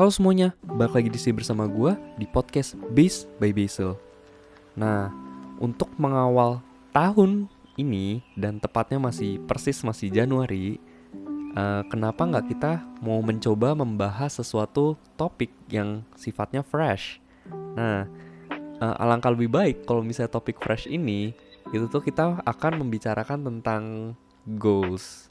Halo semuanya, balik lagi di sini bersama gue di podcast Base by Basil. Nah, untuk mengawal tahun ini dan tepatnya masih persis masih Januari, uh, kenapa nggak kita mau mencoba membahas sesuatu topik yang sifatnya fresh? Nah, uh, alangkah lebih baik kalau misalnya topik fresh ini itu tuh kita akan membicarakan tentang goals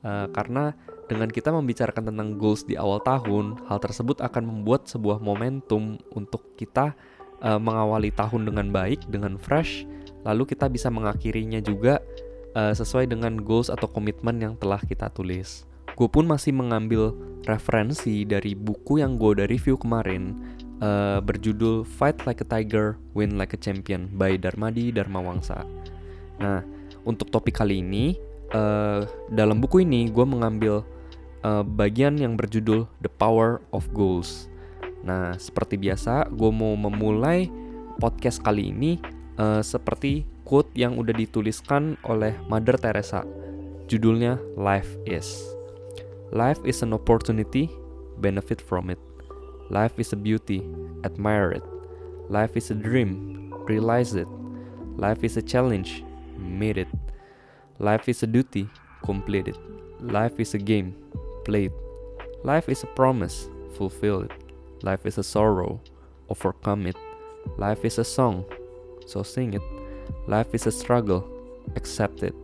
Uh, karena dengan kita membicarakan tentang goals di awal tahun, hal tersebut akan membuat sebuah momentum untuk kita uh, mengawali tahun dengan baik, dengan fresh, lalu kita bisa mengakhirinya juga uh, sesuai dengan goals atau komitmen yang telah kita tulis. Gue pun masih mengambil referensi dari buku yang gue udah review kemarin, uh, berjudul Fight Like a Tiger, Win Like a Champion by Darmadi Darmawangsa. Nah, untuk topik kali ini, uh, dalam buku ini gue mengambil uh, bagian yang berjudul The Power of Goals. Nah, seperti biasa, gue mau memulai podcast kali ini uh, seperti quote yang udah dituliskan oleh Mother Teresa. Judulnya Life is. Life is an opportunity, benefit from it. Life is a beauty, admire it. Life is a dream, realize it. Life is a challenge, meet it. Life is a duty, complete it. Life is a game, it. Life is a promise, fulfill it. Life is a sorrow, overcome it. Life is a song, so sing it. Life is a struggle, accept it.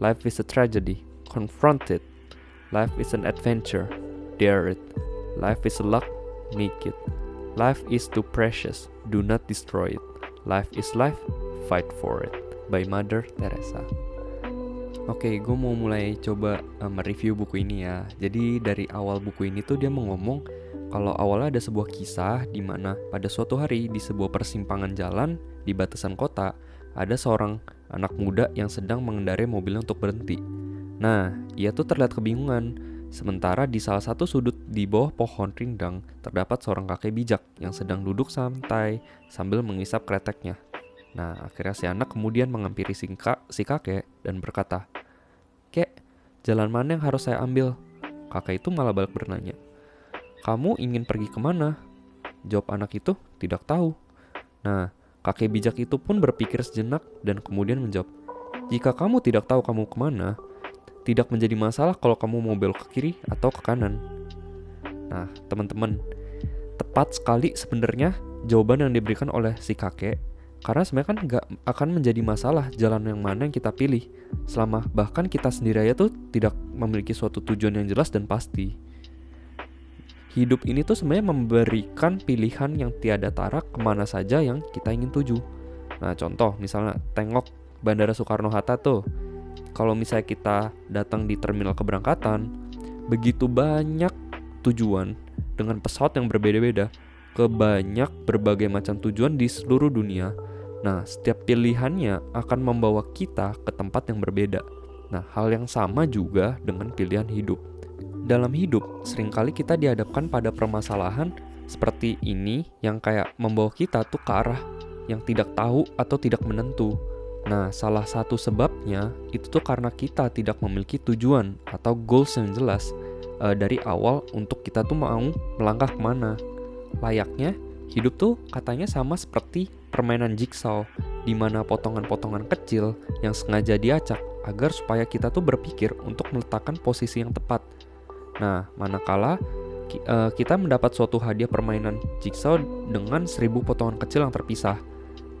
Life is a tragedy, confront it. Life is an adventure, dare it. Life is a luck, make it. Life is too precious, do not destroy it. Life is life, fight for it. By Mother Teresa. Oke, gue mau mulai coba uh, mereview buku ini ya. Jadi dari awal buku ini tuh dia mengomong kalau awalnya ada sebuah kisah di mana pada suatu hari di sebuah persimpangan jalan di batasan kota ada seorang anak muda yang sedang mengendarai mobilnya untuk berhenti. Nah, ia tuh terlihat kebingungan. Sementara di salah satu sudut di bawah pohon rindang terdapat seorang kakek bijak yang sedang duduk santai sambil mengisap kreteknya. Nah, akhirnya si anak kemudian mengampiri si, si kakek dan berkata, Kek, jalan mana yang harus saya ambil? Kakek itu malah balik bertanya. Kamu ingin pergi ke mana? Jawab anak itu, tidak tahu. Nah, kakek bijak itu pun berpikir sejenak dan kemudian menjawab, Jika kamu tidak tahu kamu ke mana, tidak menjadi masalah kalau kamu mau belok ke kiri atau ke kanan. Nah, teman-teman, tepat sekali sebenarnya jawaban yang diberikan oleh si kakek karena sebenarnya kan nggak akan menjadi masalah jalan yang mana yang kita pilih selama bahkan kita sendiri aja tuh tidak memiliki suatu tujuan yang jelas dan pasti. Hidup ini tuh sebenarnya memberikan pilihan yang tiada tara ke mana saja yang kita ingin tuju. Nah contoh misalnya tengok Bandara Soekarno-Hatta tuh. Kalau misalnya kita datang di terminal keberangkatan, begitu banyak tujuan dengan pesawat yang berbeda-beda ke banyak berbagai macam tujuan di seluruh dunia. Nah, setiap pilihannya akan membawa kita ke tempat yang berbeda. Nah, hal yang sama juga dengan pilihan hidup. Dalam hidup, sering kali kita dihadapkan pada permasalahan seperti ini yang kayak membawa kita tuh ke arah yang tidak tahu atau tidak menentu. Nah, salah satu sebabnya itu tuh karena kita tidak memiliki tujuan atau goals yang jelas uh, dari awal untuk kita tuh mau melangkah ke mana. Layaknya, hidup tuh katanya sama seperti permainan jigsaw, di mana potongan-potongan kecil yang sengaja diacak agar supaya kita tuh berpikir untuk meletakkan posisi yang tepat. Nah, manakala uh, kita mendapat suatu hadiah permainan jigsaw dengan seribu potongan kecil yang terpisah,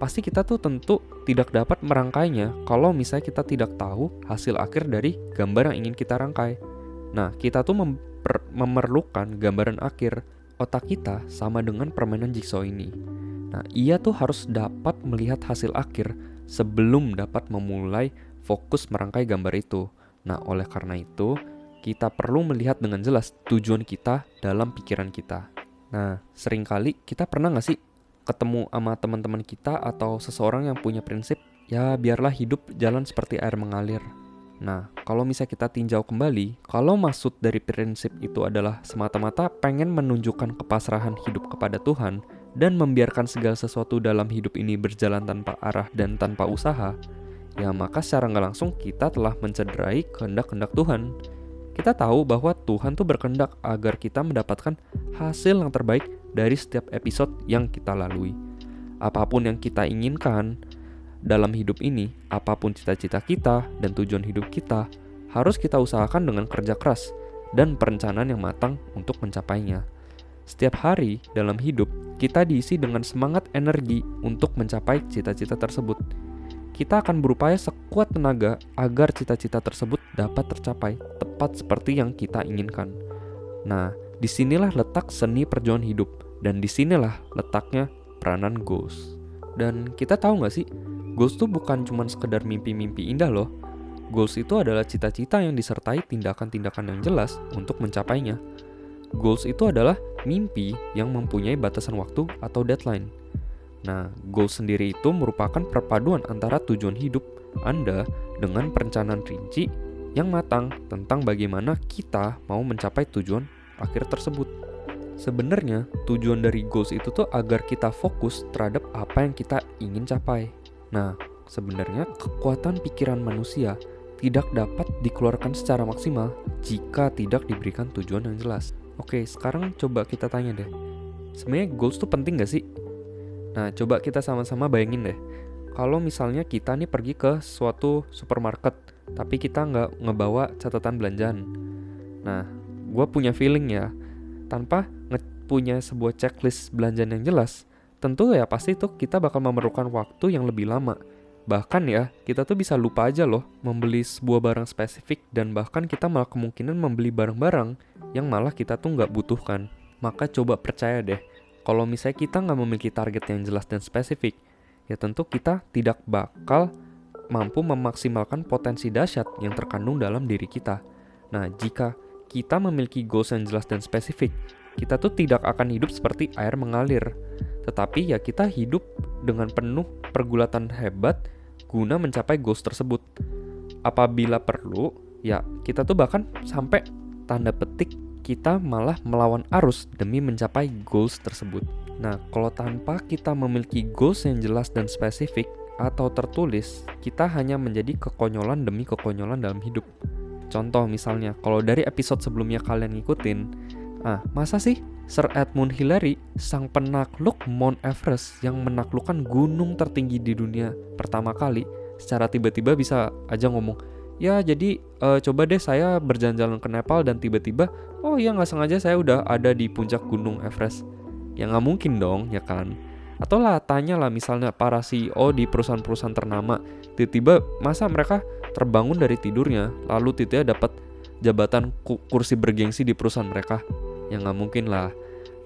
pasti kita tuh tentu tidak dapat merangkainya kalau misalnya kita tidak tahu hasil akhir dari gambar yang ingin kita rangkai. Nah, kita tuh memerlukan gambaran akhir otak kita sama dengan permainan jigsaw ini. Nah, ia tuh harus dapat melihat hasil akhir sebelum dapat memulai fokus merangkai gambar itu. Nah, oleh karena itu, kita perlu melihat dengan jelas tujuan kita dalam pikiran kita. Nah, sering kali kita pernah nggak sih ketemu sama teman-teman kita atau seseorang yang punya prinsip, ya biarlah hidup jalan seperti air mengalir. Nah, kalau misalnya kita tinjau kembali, kalau maksud dari prinsip itu adalah semata-mata pengen menunjukkan kepasrahan hidup kepada Tuhan dan membiarkan segala sesuatu dalam hidup ini berjalan tanpa arah dan tanpa usaha, ya maka secara nggak langsung kita telah mencederai kehendak-kehendak Tuhan. kita tahu bahwa Tuhan tuh berkehendak agar kita mendapatkan hasil yang terbaik dari setiap episode yang kita lalui. Apa pun yang kita inginkan dalam hidup ini, apa pun cita-cita kita dan tujuan hidup kita, harus kita usahakan dengan kerja keras dan perencanaan yang matang untuk mencapainya. Setiap hari dalam hidup, kita diisi dengan semangat energi untuk mencapai cita-cita tersebut kita akan berupaya sekuat tenaga agar cita-cita tersebut dapat tercapai tepat seperti yang kita inginkan. Nah, di sinilah letak seni perjuangan hidup dan di sinilah letaknya peranan goals. Dan kita tahu nggak sih, goals itu bukan cuma sekedar mimpi-mimpi indah loh. Goals itu adalah cita-cita yang disertai tindakan-tindakan yang jelas untuk mencapainya. Goals itu adalah mimpi yang mempunyai batasan waktu atau deadline. Nah, goal sendiri itu merupakan perpaduan antara tujuan hidup Anda dengan perencanaan rinci yang matang tentang bagaimana kita mau mencapai tujuan akhir tersebut. Sebenarnya, tujuan dari goals itu tuh agar kita fokus terhadap apa yang kita ingin capai. Nah, sebenarnya kekuatan pikiran manusia tidak dapat dikeluarkan secara maksimal jika tidak diberikan tujuan yang jelas. Oke, sekarang coba kita tanya deh. Sebenarnya goals tuh penting gak sih? Nah, coba kita sama-sama bayangin deh. Kalau misalnya kita nih pergi ke suatu supermarket, tapi kita nggak ngebawa catatan belanjaan. Nah, gue punya feeling ya, tanpa punya sebuah checklist belanjaan yang jelas, tentu ya pasti tuh kita bakal memerlukan waktu yang lebih lama. Bahkan ya, kita tuh bisa lupa aja loh membeli sebuah barang spesifik dan bahkan kita malah kemungkinan membeli barang-barang yang malah kita tuh nggak butuhkan. Maka coba percaya deh, kalau misalnya kita nggak memiliki target yang jelas dan spesifik, ya tentu kita tidak bakal mampu memaksimalkan potensi dahsyat yang terkandung dalam diri kita. Nah, jika kita memiliki goals yang jelas dan spesifik, kita tuh tidak akan hidup seperti air mengalir. Tetapi ya kita hidup dengan penuh pergulatan hebat guna mencapai goals tersebut. Apabila perlu, ya kita tuh bahkan sampai tanda petik kita malah melawan arus demi mencapai goals tersebut. Nah, kalau tanpa kita memiliki goals yang jelas dan spesifik atau tertulis, kita hanya menjadi kekonyolan demi kekonyolan dalam hidup. Contoh misalnya, kalau dari episode sebelumnya kalian ngikutin, ah, masa sih Sir Edmund Hillary, sang penakluk Mount Everest yang menaklukkan gunung tertinggi di dunia pertama kali, secara tiba-tiba bisa aja ngomong, ya jadi uh, coba deh saya berjalan-jalan ke Nepal dan tiba-tiba oh ya nggak sengaja saya udah ada di puncak gunung Everest. Ya nggak mungkin dong ya kan? Atau lah tanya lah misalnya para CEO di perusahaan-perusahaan ternama tiba-tiba masa mereka terbangun dari tidurnya lalu tiba-tiba dapat jabatan kursi bergengsi di perusahaan mereka ya nggak mungkin lah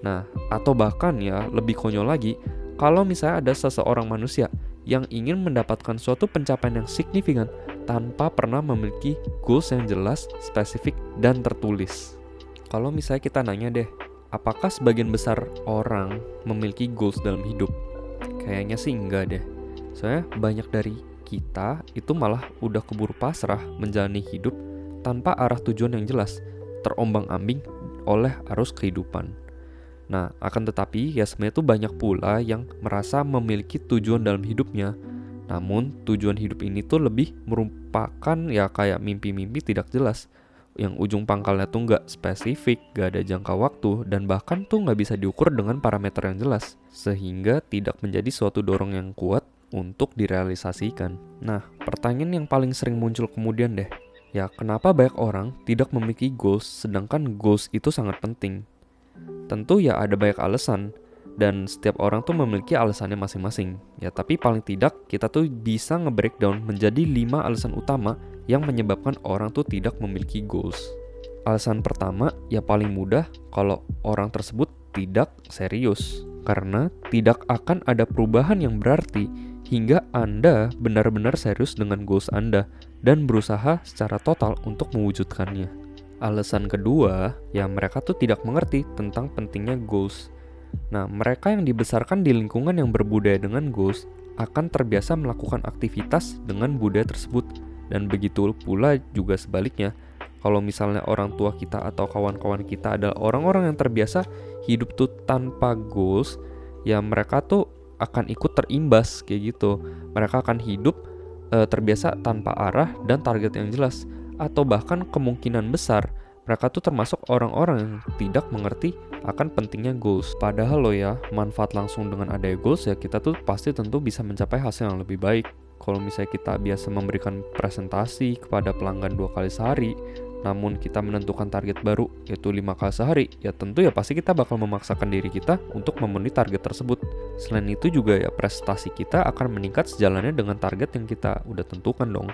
nah atau bahkan ya lebih konyol lagi kalau misalnya ada seseorang manusia yang ingin mendapatkan suatu pencapaian yang signifikan tanpa pernah memiliki goals yang jelas, spesifik, dan tertulis. Kalau misalnya kita nanya deh, apakah sebagian besar orang memiliki goals dalam hidup? Kayaknya sih enggak deh. Soalnya banyak dari kita itu malah udah keburu pasrah menjalani hidup tanpa arah tujuan yang jelas, terombang-ambing oleh arus kehidupan. Nah, akan tetapi ya sebenarnya tuh banyak pula yang merasa memiliki tujuan dalam hidupnya, namun tujuan hidup ini tuh lebih merupakan ya kayak mimpi-mimpi tidak jelas yang ujung pangkalnya tuh nggak spesifik, gak ada jangka waktu, dan bahkan tuh nggak bisa diukur dengan parameter yang jelas, sehingga tidak menjadi suatu dorong yang kuat untuk direalisasikan. Nah, pertanyaan yang paling sering muncul kemudian deh, ya kenapa banyak orang tidak memiliki goals sedangkan goals itu sangat penting? Tentu ya ada banyak alasan, dan setiap orang tuh memiliki alasannya masing-masing. Ya, tapi paling tidak kita tuh bisa nge-breakdown menjadi 5 alasan utama yang menyebabkan orang tuh tidak memiliki goals. Alasan pertama, ya paling mudah kalau orang tersebut tidak serius. Karena tidak akan ada perubahan yang berarti hingga Anda benar-benar serius dengan goals Anda dan berusaha secara total untuk mewujudkannya. Alasan kedua, ya mereka tuh tidak mengerti tentang pentingnya goals Nah, mereka yang dibesarkan di lingkungan yang berbudaya dengan goals akan terbiasa melakukan aktivitas dengan budaya tersebut dan begitu pula juga sebaliknya. Kalau misalnya orang tua kita atau kawan-kawan kita adalah orang-orang yang terbiasa hidup tuh tanpa goals, ya mereka tuh akan ikut terimbas kayak gitu. Mereka akan hidup e, terbiasa tanpa arah dan target yang jelas atau bahkan kemungkinan besar mereka tuh termasuk orang-orang yang tidak mengerti akan pentingnya goals. Padahal lo ya, manfaat langsung dengan adanya goals ya kita tuh pasti tentu bisa mencapai hasil yang lebih baik. Kalau misalnya kita biasa memberikan presentasi kepada pelanggan dua kali sehari, namun kita menentukan target baru yaitu lima kali sehari, ya tentu ya pasti kita bakal memaksakan diri kita untuk memenuhi target tersebut. Selain itu juga ya prestasi kita akan meningkat sejalannya dengan target yang kita udah tentukan dong.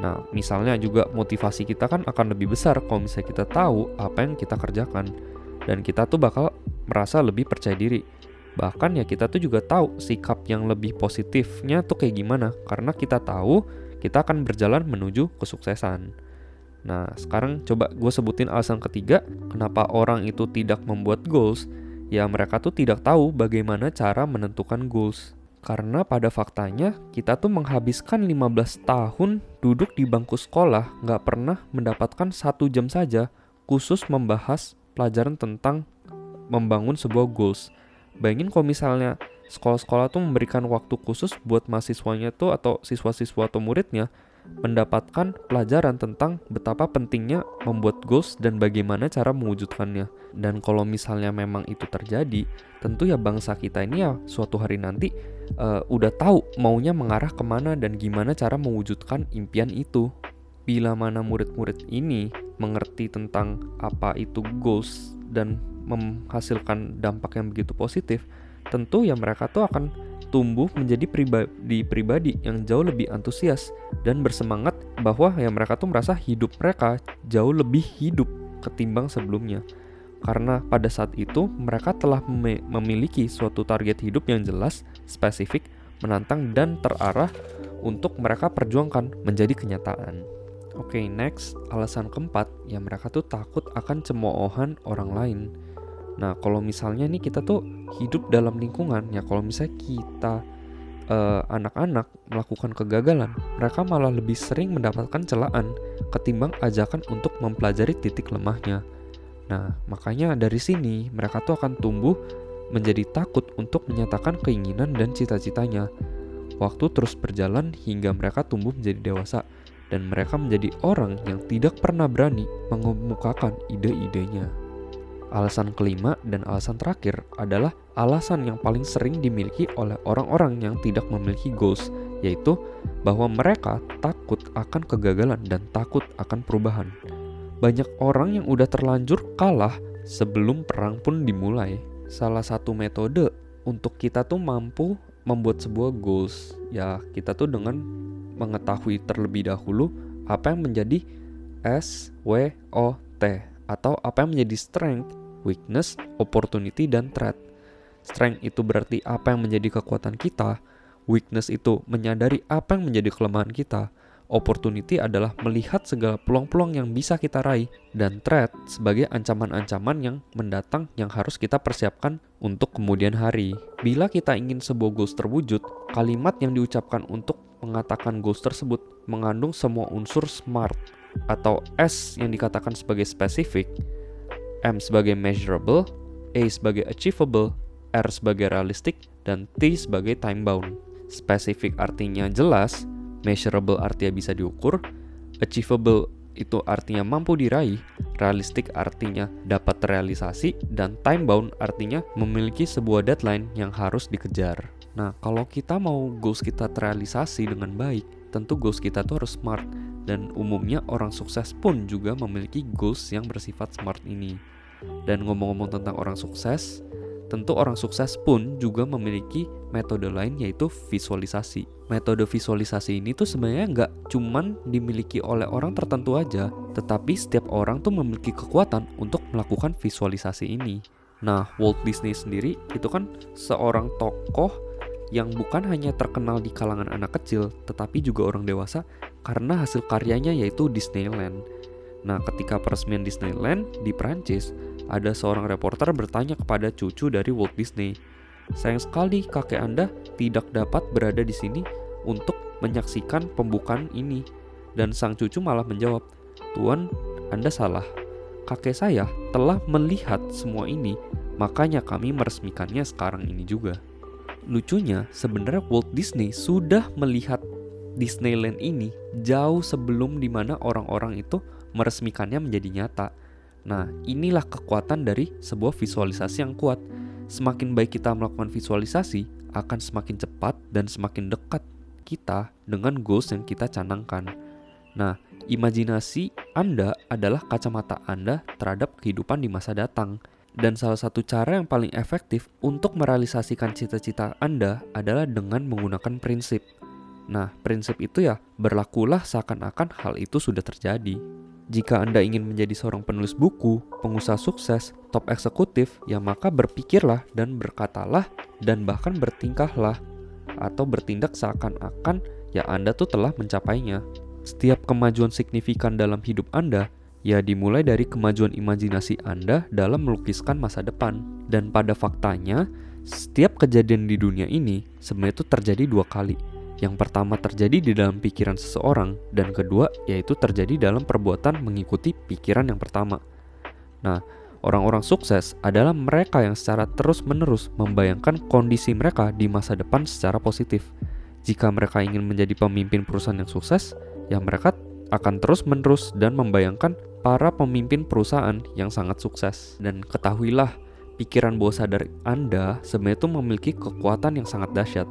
Nah, misalnya juga motivasi kita kan akan lebih besar kalau misalnya kita tahu apa yang kita kerjakan. Dan kita tuh bakal merasa lebih percaya diri. Bahkan ya kita tuh juga tahu sikap yang lebih positifnya tuh kayak gimana. Karena kita tahu kita akan berjalan menuju kesuksesan. Nah, sekarang coba gue sebutin alasan ketiga kenapa orang itu tidak membuat goals. Ya mereka tuh tidak tahu bagaimana cara menentukan goals. Karena pada faktanya kita tuh menghabiskan 15 tahun duduk di bangku sekolah nggak pernah mendapatkan satu jam saja khusus membahas pelajaran tentang membangun sebuah goals. Bayangin kalau misalnya sekolah-sekolah tuh memberikan waktu khusus buat mahasiswanya tuh atau siswa-siswa atau muridnya mendapatkan pelajaran tentang betapa pentingnya membuat goals dan bagaimana cara mewujudkannya. Dan kalau misalnya memang itu terjadi, tentu ya bangsa kita ini ya suatu hari nanti uh, udah tahu maunya mengarah ke mana dan gimana cara mewujudkan impian itu. Bila mana murid-murid ini mengerti tentang apa itu goals dan menghasilkan dampak yang begitu positif, tentu ya mereka tuh akan tumbuh menjadi pribadi-pribadi yang jauh lebih antusias dan bersemangat bahwa ya mereka tuh merasa hidup mereka jauh lebih hidup ketimbang sebelumnya. Karena pada saat itu mereka telah memiliki suatu target hidup yang jelas, spesifik, menantang dan terarah untuk mereka perjuangkan menjadi kenyataan. Oke, okay, next, alasan keempat, ya mereka tuh takut akan cemoohan orang lain. Nah, kalau misalnya nih kita tuh hidup dalam lingkungan, ya kalau misalnya kita eh, anak-anak melakukan kegagalan, mereka malah lebih sering mendapatkan celaan ketimbang ajakan untuk mempelajari titik lemahnya. Nah, makanya dari sini mereka tuh akan tumbuh menjadi takut untuk menyatakan keinginan dan cita-citanya. Waktu terus berjalan hingga mereka tumbuh menjadi dewasa dan mereka menjadi orang yang tidak pernah berani mengemukakan ide-idenya. Alasan kelima dan alasan terakhir adalah alasan yang paling sering dimiliki oleh orang-orang yang tidak memiliki goals, yaitu bahwa mereka takut akan kegagalan dan takut akan perubahan. Banyak orang yang udah terlanjur kalah sebelum perang pun dimulai. Salah satu metode untuk kita tuh mampu membuat sebuah goals, ya kita tuh dengan mengetahui terlebih dahulu apa yang menjadi SWOT atau apa yang menjadi strength weakness, opportunity, dan threat. Strength itu berarti apa yang menjadi kekuatan kita, weakness itu menyadari apa yang menjadi kelemahan kita, opportunity adalah melihat segala peluang-peluang yang bisa kita raih, dan threat sebagai ancaman-ancaman yang mendatang yang harus kita persiapkan untuk kemudian hari. Bila kita ingin sebuah goals terwujud, kalimat yang diucapkan untuk mengatakan goals tersebut mengandung semua unsur SMART atau S yang dikatakan sebagai spesifik, M sebagai measurable, A sebagai achievable, R sebagai realistic, dan T sebagai time bound. Spesifik artinya jelas, measurable artinya bisa diukur, achievable itu artinya mampu diraih, realistic artinya dapat terrealisasi, dan time bound artinya memiliki sebuah deadline yang harus dikejar. Nah, kalau kita mau goals kita terrealisasi dengan baik, tentu goals kita tuh harus smart, dan umumnya orang sukses pun juga memiliki goals yang bersifat smart ini. Dan ngomong-ngomong tentang orang sukses, tentu orang sukses pun juga memiliki metode lain yaitu visualisasi. Metode visualisasi ini tuh sebenarnya nggak cuman dimiliki oleh orang tertentu aja, tetapi setiap orang tuh memiliki kekuatan untuk melakukan visualisasi ini. Nah, Walt Disney sendiri itu kan seorang tokoh yang bukan hanya terkenal di kalangan anak kecil, tetapi juga orang dewasa karena hasil karyanya yaitu Disneyland. Nah, ketika peresmian Disneyland di Prancis, ada seorang reporter bertanya kepada cucu dari Walt Disney. Sayang sekali kakek Anda tidak dapat berada di sini untuk menyaksikan pembukaan ini. Dan sang cucu malah menjawab, Tuan, Anda salah. Kakek saya telah melihat semua ini, makanya kami meresmikannya sekarang ini juga. Lucunya, sebenarnya Walt Disney sudah melihat Disneyland ini jauh sebelum di mana orang-orang itu meresmikannya menjadi nyata. Nah, inilah kekuatan dari sebuah visualisasi yang kuat. Semakin baik kita melakukan visualisasi, akan semakin cepat dan semakin dekat kita dengan goals yang kita canangkan. Nah, imajinasi Anda adalah kacamata Anda terhadap kehidupan di masa datang. Dan salah satu cara yang paling efektif untuk merealisasikan cita-cita Anda adalah dengan menggunakan prinsip. Nah, prinsip itu ya berlakulah seakan-akan hal itu sudah terjadi. Jika Anda ingin menjadi seorang penulis buku, pengusaha sukses, top eksekutif, ya maka berpikirlah dan berkatalah dan bahkan bertingkahlah atau bertindak seakan-akan ya Anda tuh telah mencapainya. Setiap kemajuan signifikan dalam hidup Anda ya dimulai dari kemajuan imajinasi Anda dalam melukiskan masa depan. Dan pada faktanya, setiap kejadian di dunia ini sebenarnya itu terjadi dua kali. Yang pertama terjadi di dalam pikiran seseorang, dan kedua yaitu terjadi dalam perbuatan mengikuti pikiran yang pertama. Nah, orang-orang sukses adalah mereka yang secara terus-menerus membayangkan kondisi mereka di masa depan secara positif. Jika mereka ingin menjadi pemimpin perusahaan yang sukses, ya mereka akan terus-menerus dan membayangkan para pemimpin perusahaan yang sangat sukses. Dan ketahuilah, pikiran bawah sadar Anda sebenarnya itu memiliki kekuatan yang sangat dahsyat.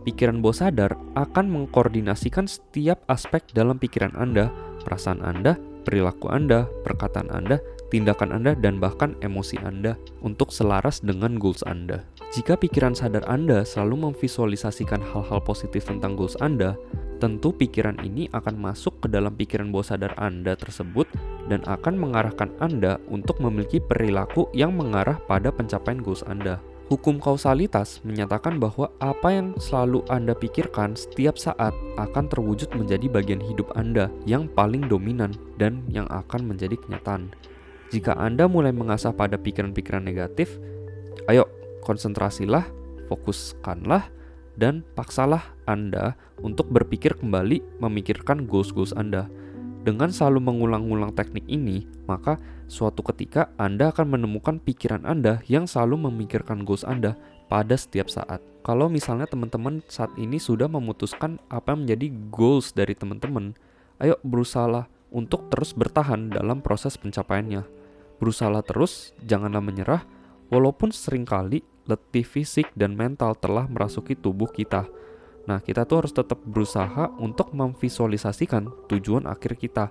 Pikiran bawah sadar akan mengkoordinasikan setiap aspek dalam pikiran Anda, perasaan Anda, perilaku Anda, perkataan Anda, tindakan Anda, dan bahkan emosi Anda untuk selaras dengan goals Anda. Jika pikiran sadar Anda selalu memvisualisasikan hal-hal positif tentang goals Anda, tentu pikiran ini akan masuk ke dalam pikiran bawah sadar Anda tersebut dan akan mengarahkan Anda untuk memiliki perilaku yang mengarah pada pencapaian goals Anda. Hukum kausalitas menyatakan bahwa apa yang selalu Anda pikirkan setiap saat akan terwujud menjadi bagian hidup Anda yang paling dominan dan yang akan menjadi kenyataan. Jika Anda mulai mengasah pada pikiran-pikiran negatif, ayo konsentrasilah, fokuskanlah, dan paksalah Anda untuk berpikir kembali memikirkan goals-goals Anda. Dengan selalu mengulang-ulang teknik ini, maka suatu ketika Anda akan menemukan pikiran Anda yang selalu memikirkan goals Anda pada setiap saat. Kalau misalnya teman-teman saat ini sudah memutuskan apa yang menjadi goals dari teman-teman, ayo berusahalah untuk terus bertahan dalam proses pencapaiannya. Berusahalah terus, janganlah menyerah, walaupun sering kali letih fisik dan mental telah merasuki tubuh kita. Nah, kita tuh harus tetap berusaha untuk memvisualisasikan tujuan akhir kita.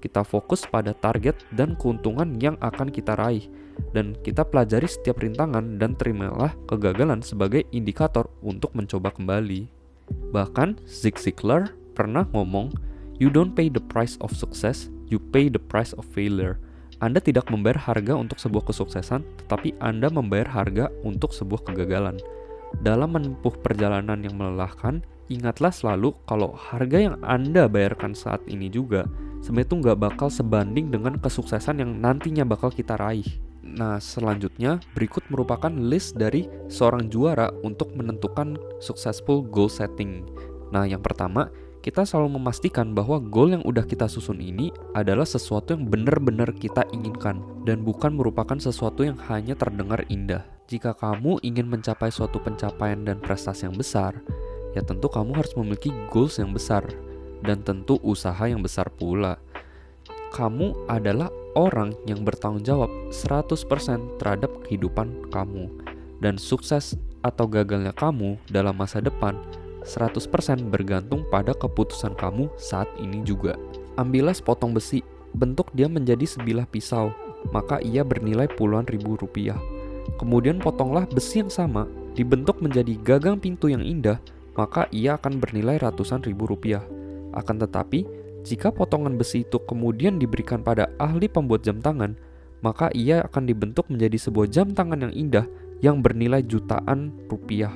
Kita fokus pada target dan keuntungan yang akan kita raih. Dan kita pelajari setiap rintangan dan terimalah kegagalan sebagai indikator untuk mencoba kembali. Bahkan Zig Ziglar pernah ngomong, You don't pay the price of success, you pay the price of failure. Anda tidak membayar harga untuk sebuah kesuksesan, tetapi Anda membayar harga untuk sebuah kegagalan. Dalam menempuh perjalanan yang melelahkan, ingatlah selalu kalau harga yang Anda bayarkan saat ini juga sebenarnya itu nggak bakal sebanding dengan kesuksesan yang nantinya bakal kita raih. Nah, selanjutnya berikut merupakan list dari seorang juara untuk menentukan successful goal setting. Nah, yang pertama, kita selalu memastikan bahwa goal yang udah kita susun ini adalah sesuatu yang benar-benar kita inginkan dan bukan merupakan sesuatu yang hanya terdengar indah. Jika kamu ingin mencapai suatu pencapaian dan prestasi yang besar, ya tentu kamu harus memiliki goals yang besar dan tentu usaha yang besar pula. Kamu adalah orang yang bertanggung jawab 100% terhadap kehidupan kamu dan sukses atau gagalnya kamu dalam masa depan 100% bergantung pada keputusan kamu saat ini juga. Ambillah sepotong besi, bentuk dia menjadi sebilah pisau, maka ia bernilai puluhan ribu rupiah. Kemudian potonglah besi yang sama, dibentuk menjadi gagang pintu yang indah, maka ia akan bernilai ratusan ribu rupiah. Akan tetapi, jika potongan besi itu kemudian diberikan pada ahli pembuat jam tangan, maka ia akan dibentuk menjadi sebuah jam tangan yang indah yang bernilai jutaan rupiah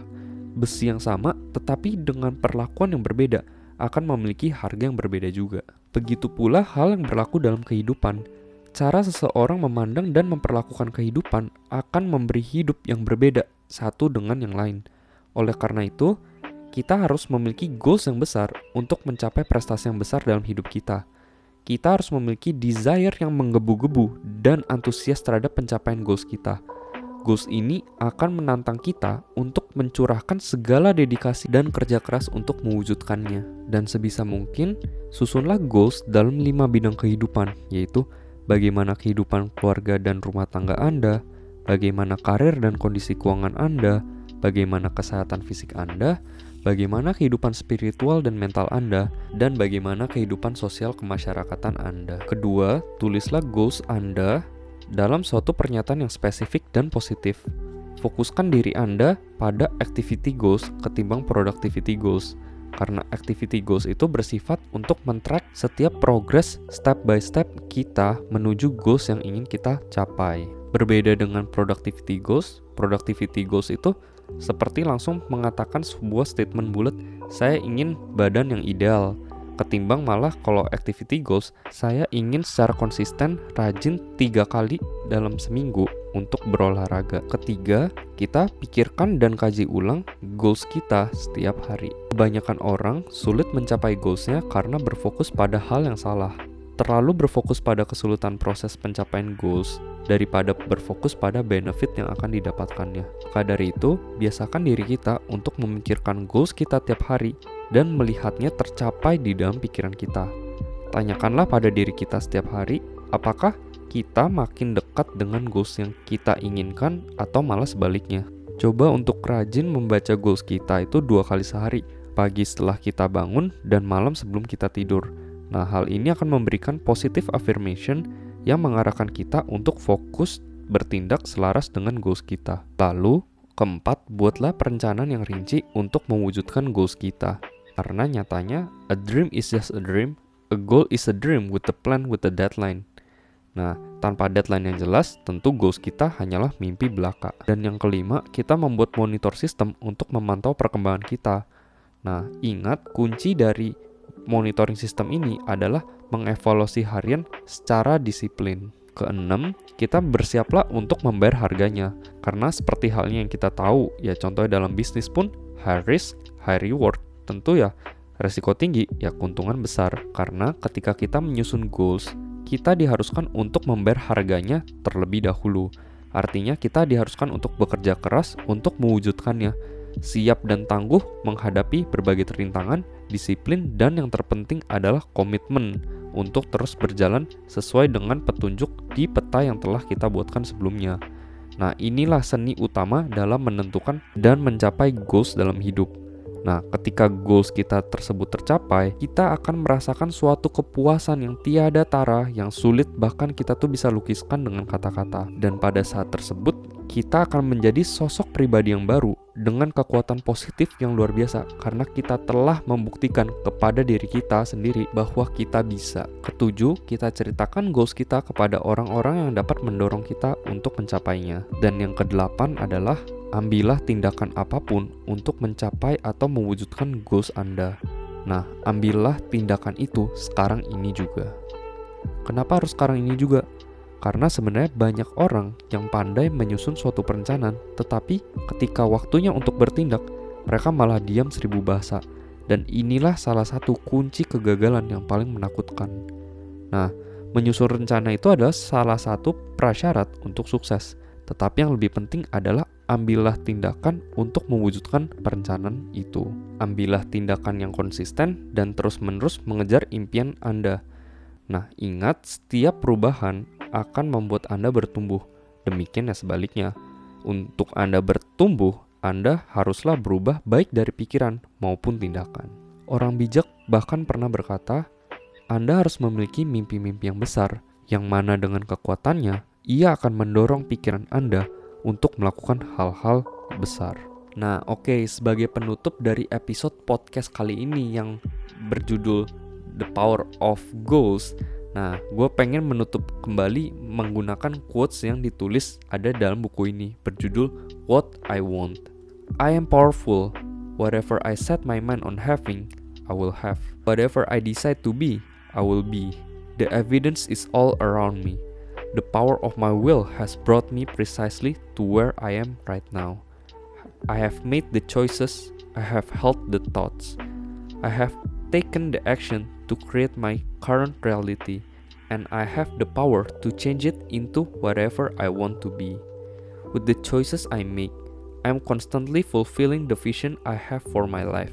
besi yang sama tetapi dengan perlakuan yang berbeda akan memiliki harga yang berbeda juga. Begitu pula hal yang berlaku dalam kehidupan. Cara seseorang memandang dan memperlakukan kehidupan akan memberi hidup yang berbeda satu dengan yang lain. Oleh karena itu, kita harus memiliki goals yang besar untuk mencapai prestasi yang besar dalam hidup kita. Kita harus memiliki desire yang menggebu-gebu dan antusias terhadap pencapaian goals kita Goals ini akan menantang kita untuk mencurahkan segala dedikasi dan kerja keras untuk mewujudkannya. Dan sebisa mungkin, susunlah goals dalam lima bidang kehidupan, yaitu bagaimana kehidupan keluarga dan rumah tangga Anda, bagaimana karir dan kondisi keuangan Anda, bagaimana kesehatan fisik Anda, bagaimana kehidupan spiritual dan mental Anda, dan bagaimana kehidupan sosial kemasyarakatan Anda. Kedua, tulislah goals Anda dalam suatu pernyataan yang spesifik dan positif. Fokuskan diri Anda pada activity goals ketimbang productivity goals. Karena activity goals itu bersifat untuk men-track setiap progress step by step kita menuju goals yang ingin kita capai. Berbeda dengan productivity goals, productivity goals itu seperti langsung mengatakan sebuah statement bulat, saya ingin badan yang ideal. Ketimbang malah kalau activity goals, saya ingin secara konsisten rajin tiga kali dalam seminggu untuk berolahraga. Ketiga, kita pikirkan dan kaji ulang goals kita setiap hari. Kebanyakan orang sulit mencapai goalsnya karena berfokus pada hal yang salah terlalu berfokus pada kesulitan proses pencapaian goals daripada berfokus pada benefit yang akan didapatkannya. Maka dari itu, biasakan diri kita untuk memikirkan goals kita tiap hari dan melihatnya tercapai di dalam pikiran kita. Tanyakanlah pada diri kita setiap hari, apakah kita makin dekat dengan goals yang kita inginkan atau malah sebaliknya. Coba untuk rajin membaca goals kita itu dua kali sehari, pagi setelah kita bangun dan malam sebelum kita tidur Nah, hal ini akan memberikan positive affirmation yang mengarahkan kita untuk fokus bertindak selaras dengan goals kita. Lalu, keempat, buatlah perencanaan yang rinci untuk mewujudkan goals kita. Karena nyatanya, a dream is just a dream, a goal is a dream with a plan with a deadline. Nah, tanpa deadline yang jelas, tentu goals kita hanyalah mimpi belaka. Dan yang kelima, kita membuat monitor sistem untuk memantau perkembangan kita. Nah, ingat kunci dari monitoring sistem ini adalah mengevaluasi harian secara disiplin. Keenam, kita bersiaplah untuk membayar harganya. Karena seperti halnya yang kita tahu, ya contohnya dalam bisnis pun, high risk, high reward. Tentu ya, resiko tinggi, ya keuntungan besar. Karena ketika kita menyusun goals, kita diharuskan untuk membayar harganya terlebih dahulu. Artinya kita diharuskan untuk bekerja keras untuk mewujudkannya siap dan tangguh menghadapi berbagai rintangan, disiplin, dan yang terpenting adalah komitmen untuk terus berjalan sesuai dengan petunjuk di peta yang telah kita buatkan sebelumnya. Nah, inilah seni utama dalam menentukan dan mencapai goals dalam hidup. Nah, ketika goals kita tersebut tercapai, kita akan merasakan suatu kepuasan yang tiada tara, yang sulit bahkan kita tuh bisa lukiskan dengan kata-kata. Dan pada saat tersebut, kita akan menjadi sosok pribadi yang baru dengan kekuatan positif yang luar biasa karena kita telah membuktikan kepada diri kita sendiri bahwa kita bisa. Ketujuh, kita ceritakan goals kita kepada orang-orang yang dapat mendorong kita untuk mencapainya. Dan yang kedelapan adalah ambillah tindakan apa pun untuk mencapai atau mewujudkan goals Anda. Nah, ambillah tindakan itu sekarang ini juga. Kenapa harus sekarang ini juga? Karena sebenarnya banyak orang yang pandai menyusun suatu perencanaan, tetapi ketika waktunya untuk bertindak, mereka malah diam seribu bahasa. Dan inilah salah satu kunci kegagalan yang paling menakutkan. Nah, menyusun rencana itu adalah salah satu prasyarat untuk sukses. Tetapi yang lebih penting adalah ambillah tindakan untuk mewujudkan perencanaan itu. Ambillah tindakan yang konsisten dan terus-menerus mengejar impian Anda. Nah, ingat setiap perubahan akan membuat Anda bertumbuh. Demikian ya sebaliknya. Untuk Anda bertumbuh, Anda haruslah berubah baik dari pikiran maupun tindakan. Orang bijak bahkan pernah berkata, Anda harus memiliki mimpi-mimpi yang besar, yang mana dengan kekuatannya, ia akan mendorong pikiran Anda untuk melakukan hal-hal besar. Nah, oke, okay, sebagai penutup dari episode podcast kali ini yang berjudul The Power of Goals, nah, gue pengen menutup kembali menggunakan quotes yang ditulis ada dalam buku ini berjudul What I Want. I am powerful. Whatever I set my mind on having, I will have. Whatever I decide to be, I will be. The evidence is all around me. The power of my will has brought me precisely to where I am right now. I have made the choices, I have held the thoughts, I have taken the action to create my current reality, and I have the power to change it into whatever I want to be. With the choices I make, I am constantly fulfilling the vision I have for my life.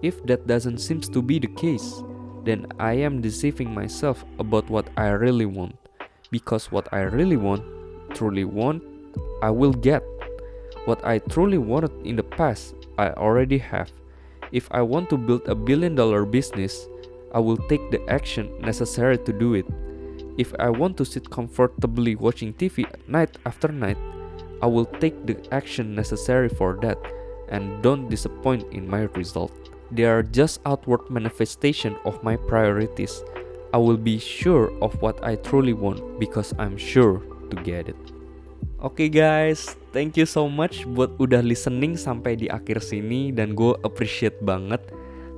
If that doesn't seem to be the case, then I am deceiving myself about what I really want. Because what I really want, truly want, I will get. What I truly wanted in the past, I already have. If I want to build a billion dollar business, I will take the action necessary to do it. If I want to sit comfortably watching TV night after night, I will take the action necessary for that and don't disappoint in my result. They are just outward manifestation of my priorities. I will be sure of what I truly want because I'm sure to get it. Oke okay guys, thank you so much buat udah listening sampai di akhir sini dan gue appreciate banget.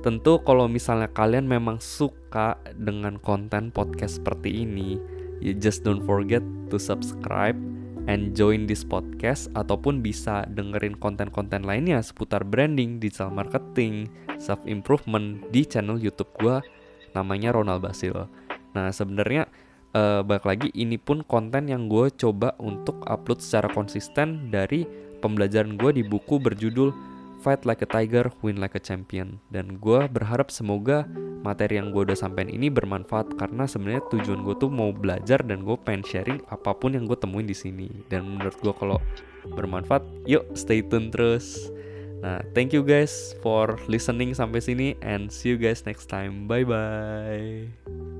Tentu kalau misalnya kalian memang suka dengan konten podcast seperti ini, you just don't forget to subscribe and join this podcast ataupun bisa dengerin konten-konten lainnya seputar branding, digital marketing, self improvement di channel YouTube gue namanya Ronald Basil. Nah, sebenarnya uh, balik lagi ini pun konten yang gue coba untuk upload secara konsisten dari pembelajaran gue di buku berjudul Fight Like a Tiger, Win Like a Champion. Dan gue berharap semoga materi yang gue udah sampein ini bermanfaat karena sebenarnya tujuan gue tuh mau belajar dan gue pengen sharing apa pun yang gue temuin di sini. Dan menurut gue kalau bermanfaat, yuk stay tune terus. Nah, thank you guys for listening sampai sini and see you guys next time. Bye bye.